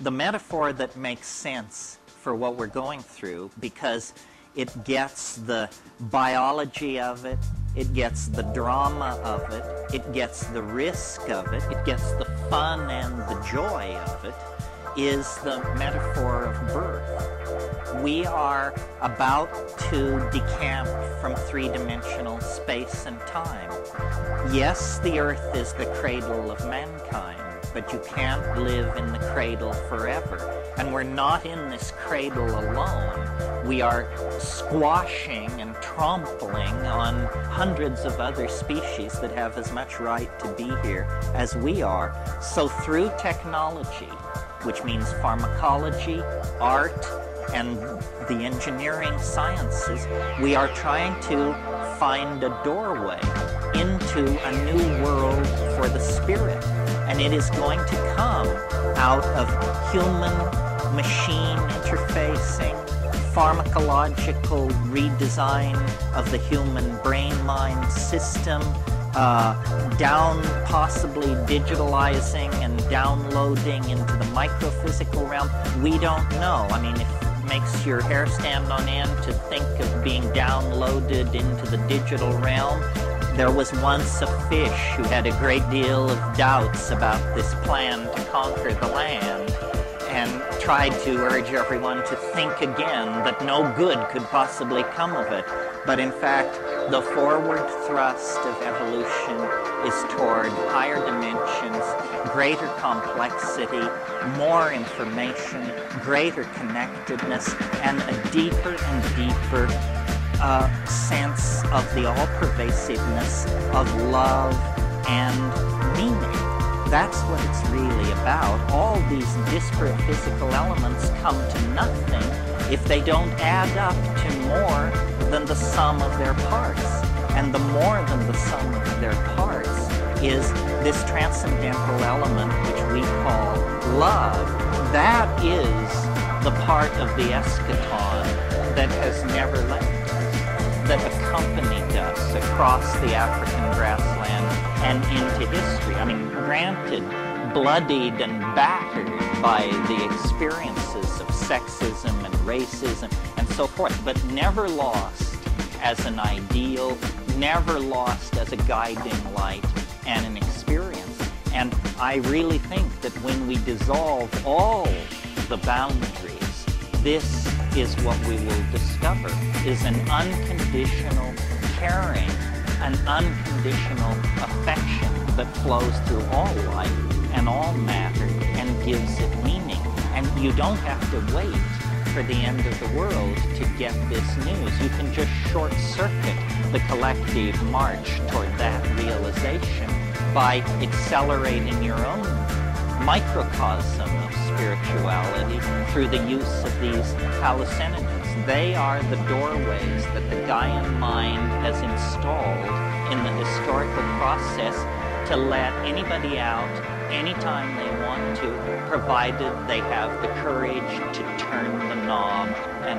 the metaphor that makes sense for what we're going through because it gets the biology of it, it gets the drama of it, it gets the risk of it, it gets the fun and the joy of it, is the metaphor of birth. We are about to decamp from three-dimensional space and time. Yes, the earth is the cradle of mankind, but you can't live in the cradle forever. And we're not in this cradle alone. We are squashing and trampling on hundreds of other species that have as much right to be here as we are. So through technology, which means pharmacology, art, and the engineering sciences, we are trying to find a doorway into a new world for the. And it is going to come out of human machine interfacing, pharmacological redesign of the human brain-mind system, uh, down possibly digitalizing and downloading into the microphysical realm. We don't know. I mean, if it makes your hair stand on end to think of being downloaded into the digital realm, there was once a fish who had a great deal of doubts about this plan to conquer the land and tried to urge everyone to think again that no good could possibly come of it. But in fact, the forward thrust of evolution is toward higher dimensions, greater complexity, more information, greater connectedness, and a deeper and deeper uh, sense of the all-pervasiveness of love and meaning. That's what it's really about. All these disparate physical elements come to nothing if they don't add up to more than the sum of their parts. And the more than the sum of their parts is this transcendental element which we call love. That is the part of the eschaton that has never left that accompanied us across the African grassland and into history. I mean, granted, bloodied and battered by the experiences of sexism and racism and so forth, but never lost as an ideal, never lost as a guiding light and an experience. And I really think that when we dissolve all the boundaries, this is what we will discover, is an unconditional caring, an unconditional affection that flows through all life and all matter and gives it meaning. And you don't have to wait for the end of the world to get this news. You can just short-circuit the collective march toward that realization by accelerating your own microcosm spirituality through the use of these hallucinogens. They are the doorways that the Gaian mind has installed in the historical process to let anybody out anytime they want to, provided they have the courage to turn the knob and